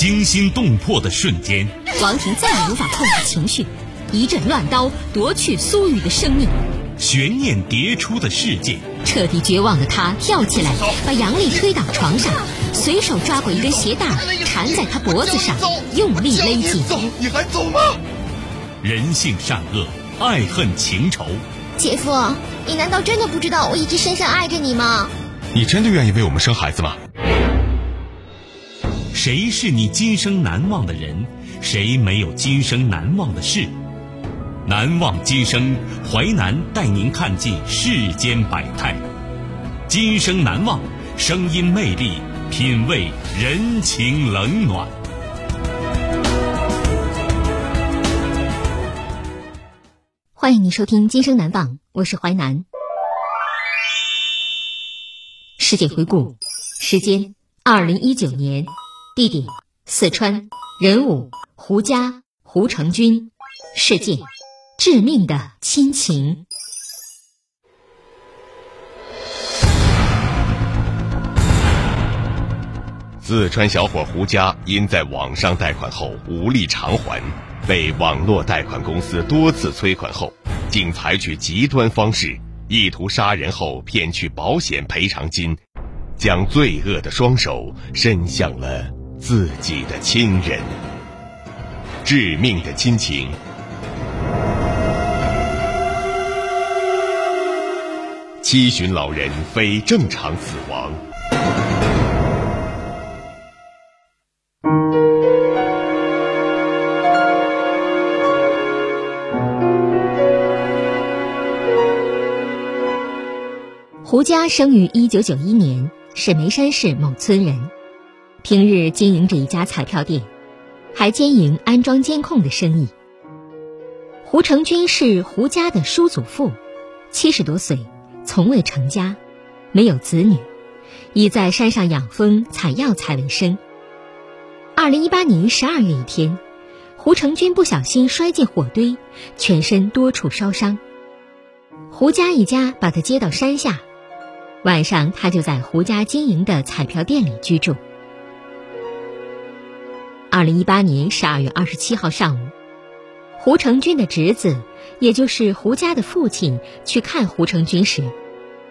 惊心动魄的瞬间。王婷再也无法控制情绪，一阵乱刀夺去苏雨的生命。悬念迭出的世界，彻底绝望的他跳起来，把杨丽推倒床上，随手抓过一根鞋带缠在她脖子上，用力勒紧。走，你还走吗？人性善恶，爱恨情仇。姐夫，你难道真的不知道我一直深深爱着你吗？你真的愿意为我们生孩子吗？谁是你今生难忘的人？谁没有今生难忘的事？难忘今生，淮南带您看尽世间百态。今生难忘，声音魅力，品味人情冷暖。欢迎您收听《今生难忘》，我是淮南。世界回顾，时间：二零一九年，地点：四川，人物：胡佳、胡成军，事件。致命的亲情。四川小伙胡佳因在网上贷款后无力偿还，被网络贷款公司多次催款后，竟采取极端方式，意图杀人后骗取保险赔偿金，将罪恶的双手伸向了自己的亲人。致命的亲情。七旬老人非正常死亡。胡佳生于一九九一年，是眉山市某村人，平日经营着一家彩票店，还兼营安装监控的生意。胡成军是胡家的叔祖父，七十多岁。从未成家，没有子女，以在山上养蜂采药材为生。二零一八年十二月一天，胡成军不小心摔进火堆，全身多处烧伤。胡家一家把他接到山下，晚上他就在胡家经营的彩票店里居住。二零一八年十二月二十七号上午，胡成军的侄子，也就是胡家的父亲，去看胡成军时。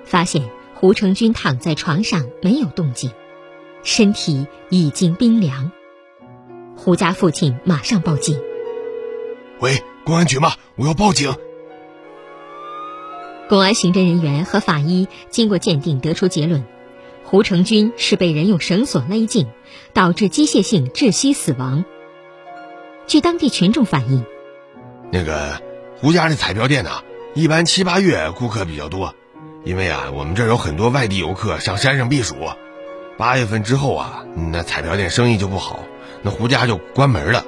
发现胡成军躺在床上没有动静，身体已经冰凉。胡家父亲马上报警。喂，公安局吗？我要报警。公安刑侦人员和法医经过鉴定，得出结论：胡成军是被人用绳索勒颈，导致机械性窒息死亡。据当地群众反映，那个胡家那彩票店呢，一般七八月顾客比较多。因为啊，我们这儿有很多外地游客上山上避暑，八月份之后啊，那彩票店生意就不好，那胡家就关门了。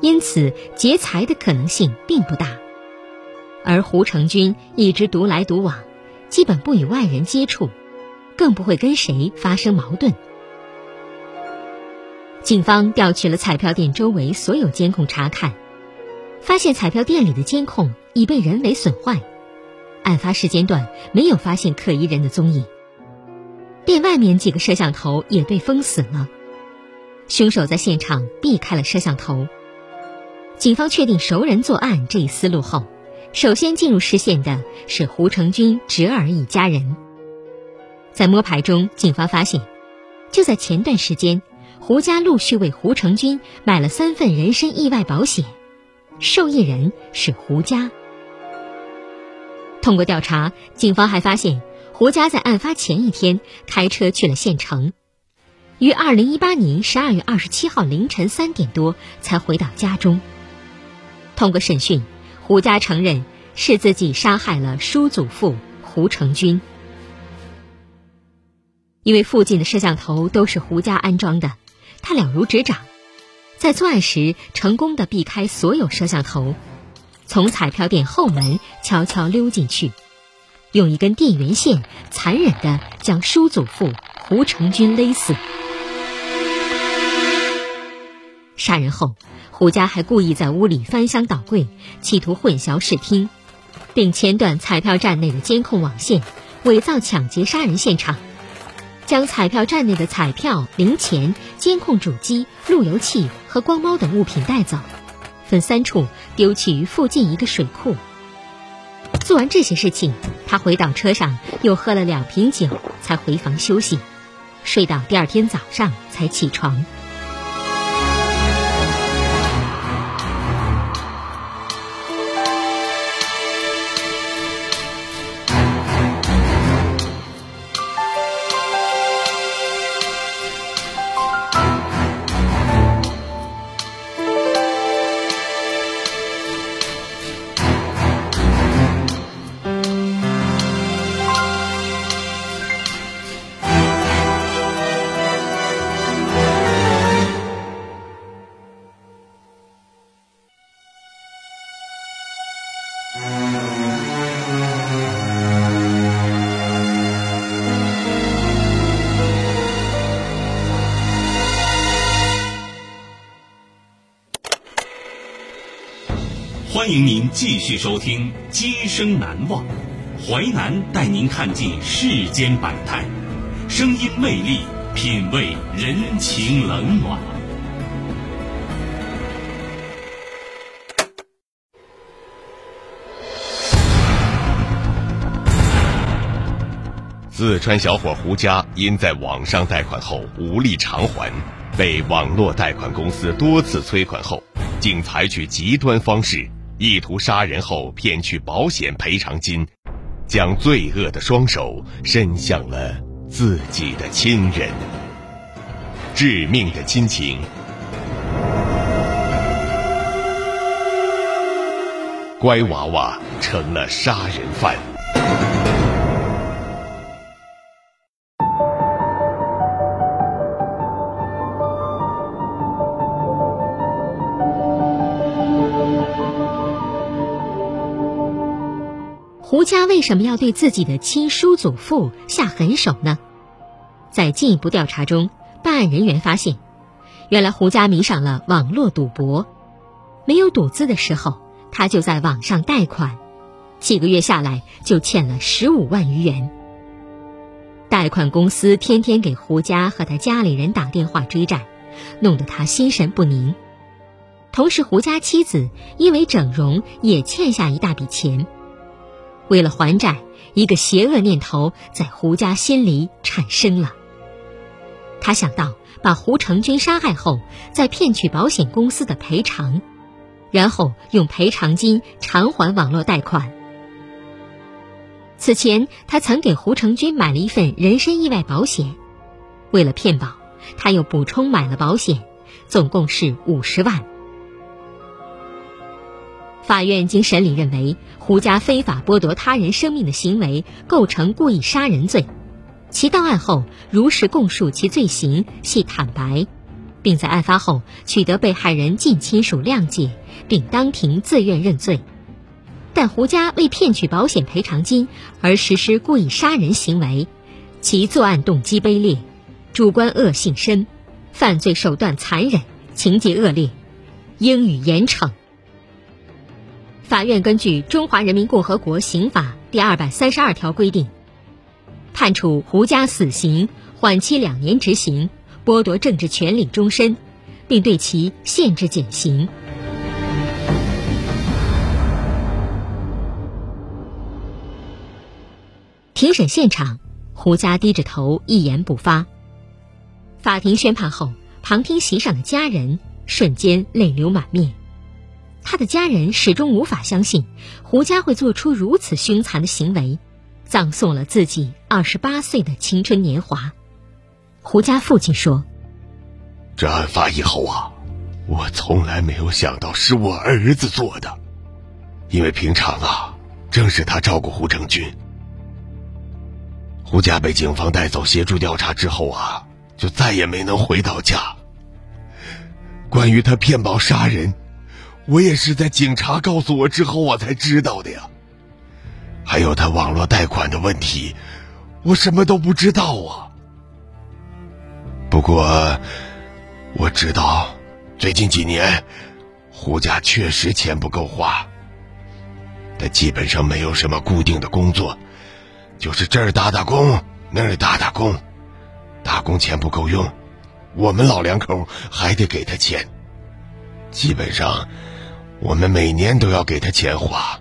因此劫财的可能性并不大，而胡成军一直独来独往，基本不与外人接触，更不会跟谁发生矛盾。警方调取了彩票店周围所有监控查看，发现彩票店里的监控已被人为损坏。案发时间段没有发现可疑人的踪影，店外面几个摄像头也被封死了。凶手在现场避开了摄像头。警方确定熟人作案这一思路后，首先进入视线的是胡成军侄儿一家人。在摸排中，警方发现，就在前段时间，胡家陆续为胡成军买了三份人身意外保险，受益人是胡家。通过调查，警方还发现胡家在案发前一天开车去了县城，于二零一八年十二月二十七号凌晨三点多才回到家中。通过审讯，胡家承认是自己杀害了叔祖父胡成军。因为附近的摄像头都是胡家安装的，他了如指掌，在作案时成功的避开所有摄像头。从彩票店后门悄悄溜进去，用一根电源线残忍的将叔祖父胡成军勒死。杀人后，胡家还故意在屋里翻箱倒柜，企图混淆视听，并切断彩票站内的监控网线，伪造抢劫杀人现场，将彩票站内的彩票零钱监控主机、路由器和光猫等物品带走，分三处丢弃于附近一个水库。做完这些事情，他回到车上又喝了两瓶酒，才回房休息，睡到第二天早上才起床。欢迎您继续收听《今生难忘》，淮南带您看尽世间百态，声音魅力，品味人情冷暖。四川小伙胡佳因在网上贷款后无力偿还，被网络贷款公司多次催款后，竟采取极端方式。意图杀人后骗取保险赔偿金，将罪恶的双手伸向了自己的亲人。致命的亲情，乖娃娃成了杀人犯。为什么要对自己的亲叔祖父下狠手呢？在进一步调查中，办案人员发现，原来胡家迷上了网络赌博，没有赌资的时候，他就在网上贷款，几个月下来就欠了十五万余元。贷款公司天天给胡家和他家里人打电话追债，弄得他心神不宁。同时，胡家妻子因为整容也欠下一大笔钱。为了还债，一个邪恶念头在胡家心里产生了。他想到把胡成军杀害后，再骗取保险公司的赔偿，然后用赔偿金偿还网络贷款。此前，他曾给胡成军买了一份人身意外保险，为了骗保，他又补充买了保险，总共是五十万。法院经审理认为，胡家非法剥夺他人生命的行为构成故意杀人罪。其到案后如实供述其罪行，系坦白，并在案发后取得被害人近亲属谅解，并当庭自愿认罪。但胡家为骗取保险赔偿金而实施故意杀人行为，其作案动机卑劣，主观恶性深，犯罪手段残忍，情节恶劣，应予严惩。法院根据《中华人民共和国刑法》第二百三十二条规定，判处胡家死刑，缓期两年执行，剥夺政治权利终身，并对其限制减刑。庭审现场，胡家低着头，一言不发。法庭宣判后，旁听席上的家人瞬间泪流满面。他的家人始终无法相信胡家会做出如此凶残的行为，葬送了自己二十八岁的青春年华。胡家父亲说：“这案发以后啊，我从来没有想到是我儿子做的，因为平常啊，正是他照顾胡成军。胡家被警方带走协助调查之后啊，就再也没能回到家。关于他骗保杀人。”我也是在警察告诉我之后，我才知道的呀。还有他网络贷款的问题，我什么都不知道啊。不过我知道，最近几年胡家确实钱不够花。他基本上没有什么固定的工作，就是这儿打打工，那儿打打工，打工钱不够用，我们老两口还得给他钱。基本上，我们每年都要给他钱花。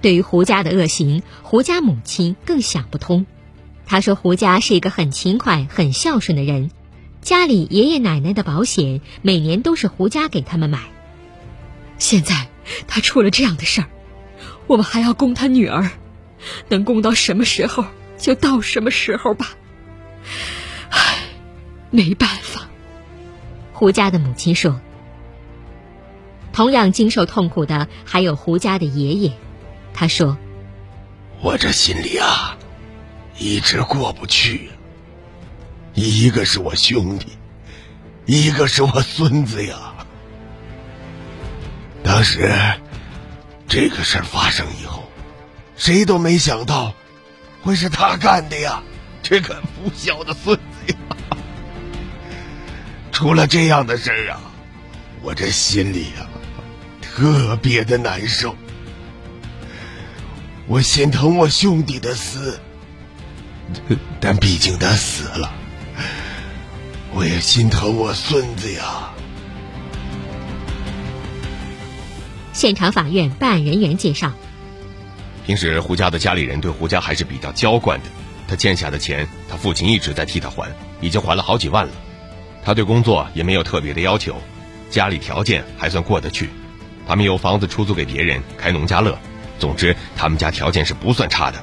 对于胡家的恶行，胡家母亲更想不通。她说：“胡家是一个很勤快、很孝顺的人，家里爷爷奶奶的保险每年都是胡家给他们买。现在他出了这样的事儿，我们还要供他女儿，能供到什么时候就到什么时候吧。唉，没办法。”胡家的母亲说：“同样经受痛苦的还有胡家的爷爷。”他说：“我这心里啊。”一直过不去，一个是我兄弟，一个是我孙子呀。当时这个事儿发生以后，谁都没想到会是他干的呀，这个不孝的孙子呀！出了这样的事儿啊，我这心里呀特别的难受，我心疼我兄弟的死。但毕竟他死了，我也心疼我孙子呀。现场法院办案人员介绍：平时胡家的家里人对胡家还是比较娇惯的，他欠下的钱，他父亲一直在替他还，已经还了好几万了。他对工作也没有特别的要求，家里条件还算过得去，他们有房子出租给别人，开农家乐，总之他们家条件是不算差的。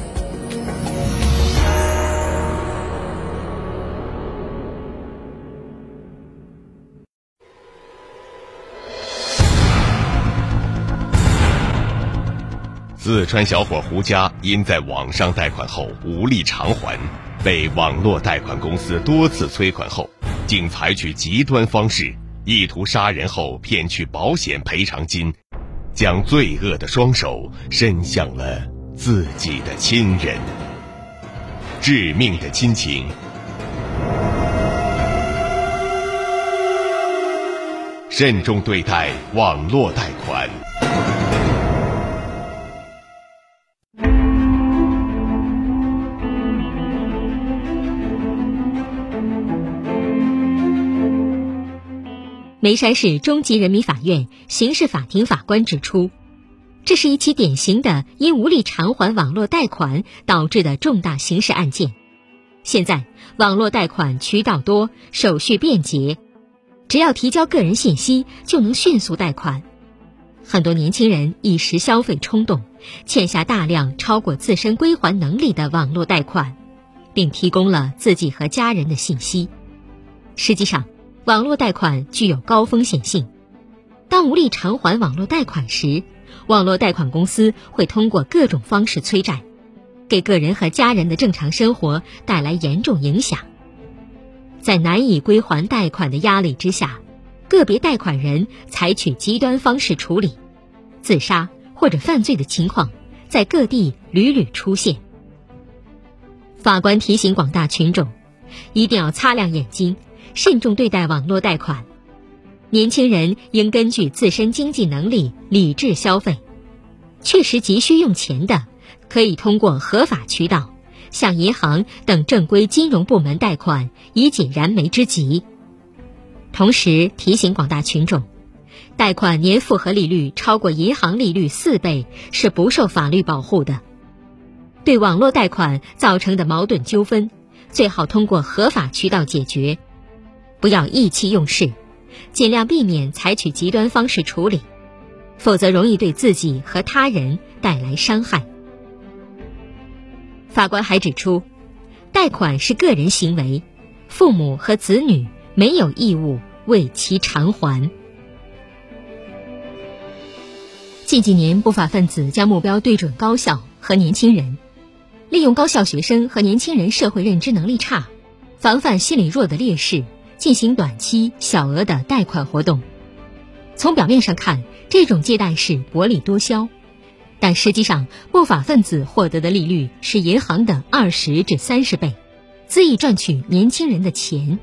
四川小伙胡佳因在网上贷款后无力偿还，被网络贷款公司多次催款后，竟采取极端方式，意图杀人后骗取保险赔偿金，将罪恶的双手伸向了自己的亲人。致命的亲情，慎重对待网络贷款。眉山市中级人民法院刑事法庭法官指出，这是一起典型的因无力偿还网络贷款导致的重大刑事案件。现在，网络贷款渠道多，手续便捷，只要提交个人信息就能迅速贷款。很多年轻人一时消费冲动，欠下大量超过自身归还能力的网络贷款，并提供了自己和家人的信息。实际上，网络贷款具有高风险性，当无力偿还网络贷款时，网络贷款公司会通过各种方式催债，给个人和家人的正常生活带来严重影响。在难以归还贷款的压力之下，个别贷款人采取极端方式处理，自杀或者犯罪的情况在各地屡屡出现。法官提醒广大群众，一定要擦亮眼睛。慎重对待网络贷款，年轻人应根据自身经济能力理智消费。确实急需用钱的，可以通过合法渠道向银行等正规金融部门贷款，以解燃眉之急。同时提醒广大群众，贷款年复合利率超过银行利率四倍是不受法律保护的。对网络贷款造成的矛盾纠纷。最好通过合法渠道解决，不要意气用事，尽量避免采取极端方式处理，否则容易对自己和他人带来伤害。法官还指出，贷款是个人行为，父母和子女没有义务为其偿还。近几年，不法分子将目标对准高校和年轻人。利用高校学生和年轻人社会认知能力差、防范心理弱的劣势，进行短期小额的贷款活动。从表面上看，这种借贷是薄利多销，但实际上，不法分子获得的利率是银行的二十至三十倍，恣意赚取年轻人的钱。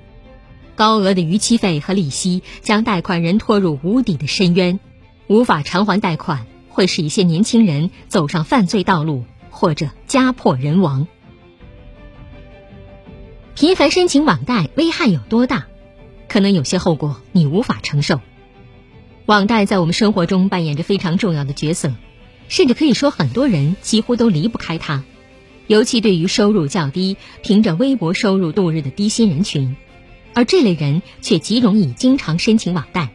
高额的逾期费和利息将贷款人拖入无底的深渊，无法偿还贷款，会使一些年轻人走上犯罪道路。或者家破人亡。频繁申请网贷危害有多大？可能有些后果你无法承受。网贷在我们生活中扮演着非常重要的角色，甚至可以说很多人几乎都离不开它。尤其对于收入较低、凭着微薄收入度日的低薪人群，而这类人却极容易经常申请网贷，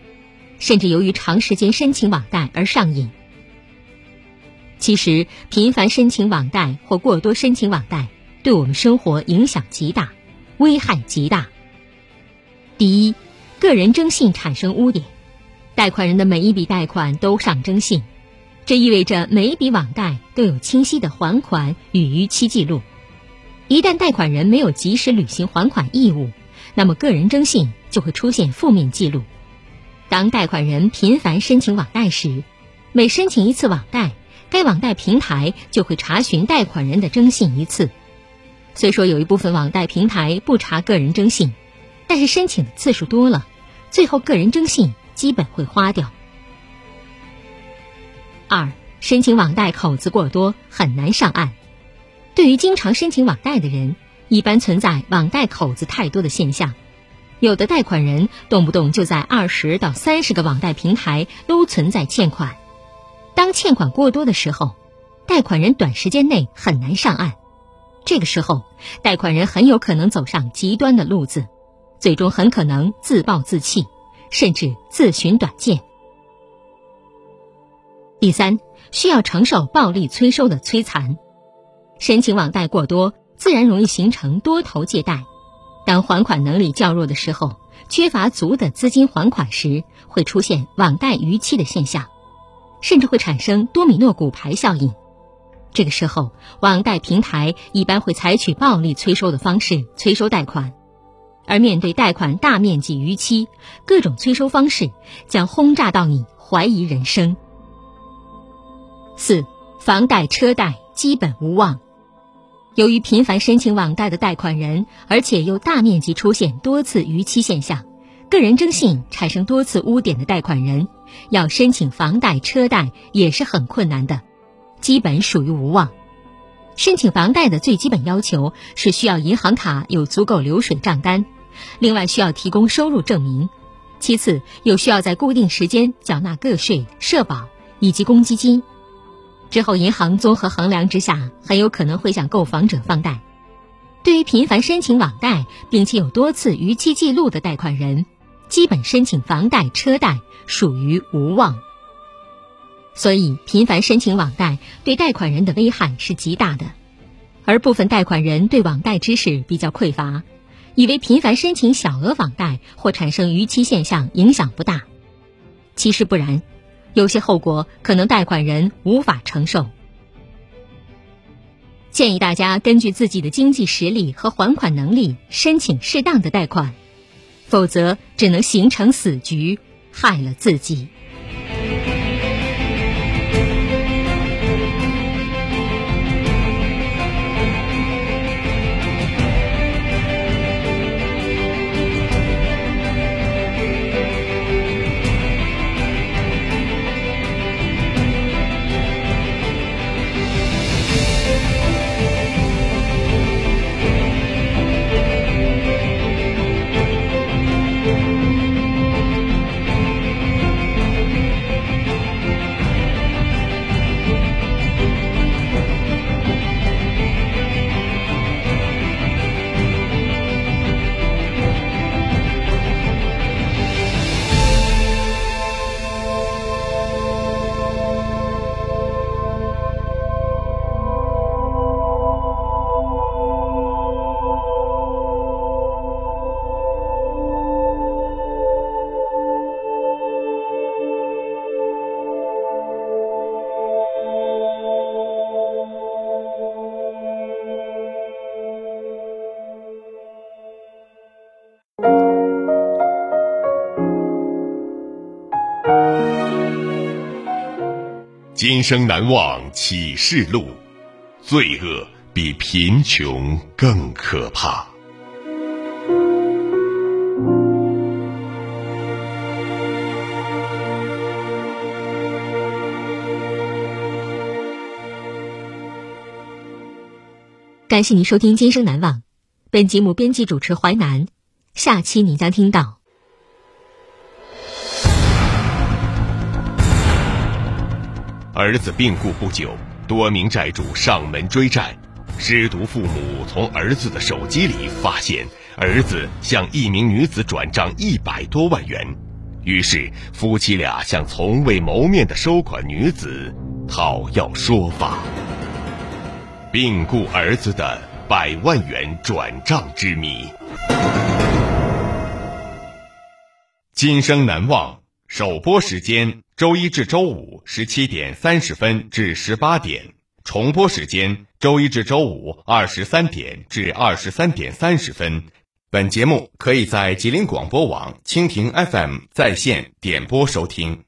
甚至由于长时间申请网贷而上瘾。其实，频繁申请网贷或过多申请网贷，对我们生活影响极大，危害极大。第一，个人征信产生污点，贷款人的每一笔贷款都上征信，这意味着每一笔网贷都有清晰的还款与逾期记录。一旦贷款人没有及时履行还款义务，那么个人征信就会出现负面记录。当贷款人频繁申请网贷时，每申请一次网贷。该网贷平台就会查询贷款人的征信一次。虽说有一部分网贷平台不查个人征信，但是申请的次数多了，最后个人征信基本会花掉。二、申请网贷口子过多，很难上岸。对于经常申请网贷的人，一般存在网贷口子太多的现象。有的贷款人动不动就在二十到三十个网贷平台都存在欠款。当欠款过多的时候，贷款人短时间内很难上岸。这个时候，贷款人很有可能走上极端的路子，最终很可能自暴自弃，甚至自寻短见。第三，需要承受暴力催收的摧残。申请网贷过多，自然容易形成多头借贷。当还款能力较弱的时候，缺乏足的资金还款时，会出现网贷逾期的现象。甚至会产生多米诺骨牌效应，这个时候，网贷平台一般会采取暴力催收的方式催收贷款，而面对贷款大面积逾期，各种催收方式将轰炸到你怀疑人生。四，房贷、车贷基本无望。由于频繁申请网贷的贷款人，而且又大面积出现多次逾期现象。个人征信产生多次污点的贷款人，要申请房贷、车贷也是很困难的，基本属于无望。申请房贷的最基本要求是需要银行卡有足够流水账单，另外需要提供收入证明，其次又需要在固定时间缴纳个税、社保以及公积金。之后银行综合衡量之下，很有可能会向购房者放贷。对于频繁申请网贷并且有多次逾期记录的贷款人，基本申请房贷、车贷属于无望，所以频繁申请网贷对贷款人的危害是极大的。而部分贷款人对网贷知识比较匮乏，以为频繁申请小额网贷或产生逾期现象影响不大，其实不然，有些后果可能贷款人无法承受。建议大家根据自己的经济实力和还款能力申请适当的贷款。否则，只能形成死局，害了自己。今生难忘启示录，罪恶比贫穷更可怕。感谢您收听《今生难忘》，本节目编辑主持淮南，下期您将听到。儿子病故不久，多名债主上门追债。失独父母从儿子的手机里发现儿子向一名女子转账一百多万元，于是夫妻俩向从未谋面的收款女子讨要说法。病故儿子的百万元转账之谜。今生难忘首播时间。周一至周五十七点三十分至十八点，重播时间周一至周五二十三点至二十三点三十分。本节目可以在吉林广播网、蜻蜓 FM 在线点播收听。